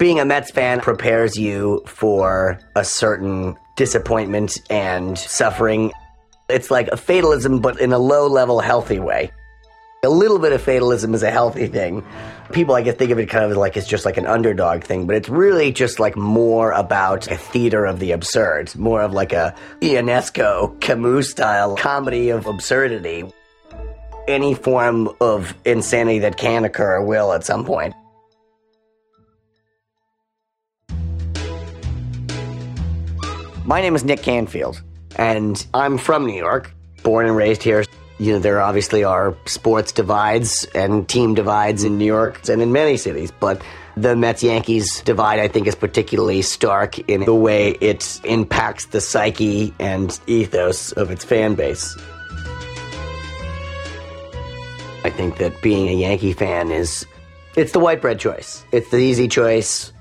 being a Mets fan prepares you for a certain disappointment and suffering. It's like a fatalism, but in a low level, healthy way. A little bit of fatalism is a healthy thing. People, I guess, think of it kind of like it's just like an underdog thing, but it's really just like more about a theater of the absurd, more of like a Ionesco, Camus style comedy of absurdity. Any form of insanity that can occur will at some point. My name is Nick Canfield, and I'm from New York, born and raised here. You know, there obviously are sports divides and team divides in New York and in many cities, but the Mets Yankees divide, I think, is particularly stark in the way it impacts the psyche and ethos of its fan base. I think that being a Yankee fan is it's the white bread choice. It's the easy choice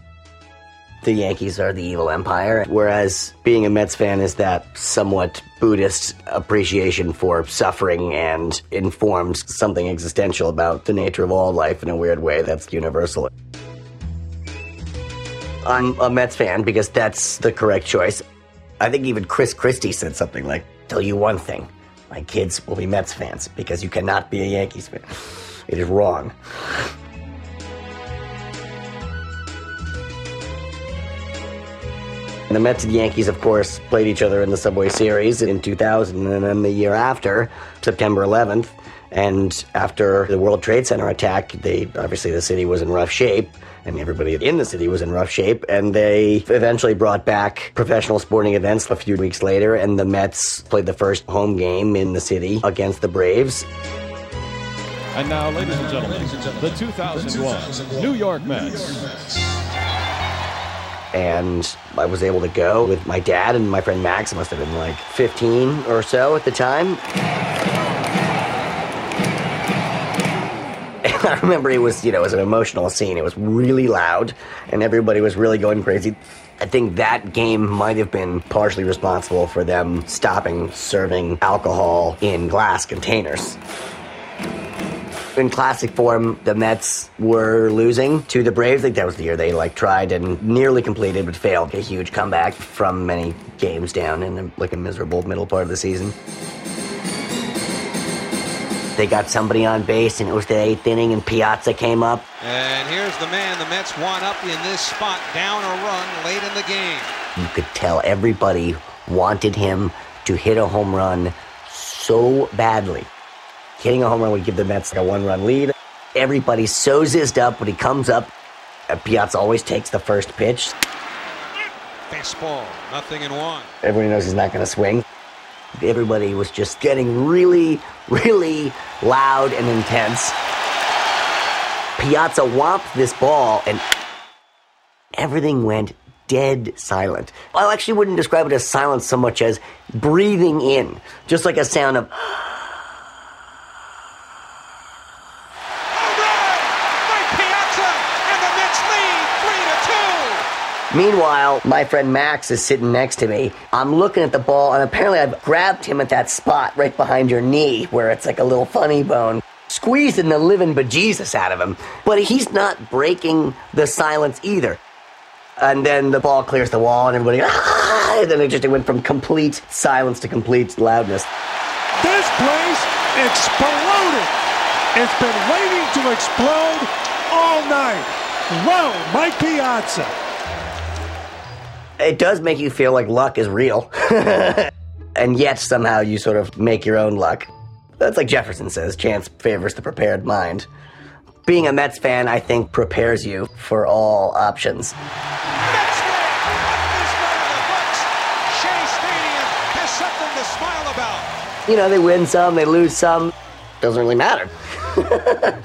the Yankees are the evil empire, whereas being a Mets fan is that somewhat Buddhist appreciation for suffering and informs something existential about the nature of all life in a weird way that's universal. I'm a Mets fan because that's the correct choice. I think even Chris Christie said something like, Tell you one thing, my kids will be Mets fans because you cannot be a Yankees fan. It is wrong. The Mets and Yankees, of course, played each other in the Subway Series in 2000, and then the year after, September 11th. And after the World Trade Center attack, they obviously the city was in rough shape, and everybody in the city was in rough shape. And they eventually brought back professional sporting events a few weeks later, and the Mets played the first home game in the city against the Braves. And now, ladies and gentlemen, the 2001 New York Mets and I was able to go with my dad and my friend Max. I must have been like 15 or so at the time. And I remember it was, you know, it was an emotional scene. It was really loud, and everybody was really going crazy. I think that game might have been partially responsible for them stopping serving alcohol in glass containers in classic form, the Mets were losing to the Braves. I think that was the year they like tried and nearly completed but failed. A huge comeback from many games down in like a miserable middle part of the season. They got somebody on base, and it was the eighth inning, and Piazza came up. And here's the man the Mets want up in this spot, down a run late in the game. You could tell everybody wanted him to hit a home run so badly hitting a home run would give the Mets a one run lead. Everybody's so zizzed up when he comes up. Piazza always takes the first pitch. Baseball, nothing in one. Everybody knows he's not going to swing. Everybody was just getting really, really loud and intense. Piazza whopped this ball, and everything went dead silent. I actually wouldn't describe it as silence so much as breathing in, just like a sound of. Meanwhile, my friend Max is sitting next to me. I'm looking at the ball, and apparently I've grabbed him at that spot right behind your knee where it's like a little funny bone, squeezing the living bejesus out of him. But he's not breaking the silence either. And then the ball clears the wall, and everybody, ah! Then it just it went from complete silence to complete loudness. This place exploded. It's been waiting to explode all night. Whoa, Mike Piazza it does make you feel like luck is real. and yet somehow you sort of make your own luck. That's like Jefferson says chance favors the prepared mind. Being a Mets fan, I think, prepares you for all options. You know, they win some, they lose some. Doesn't really matter.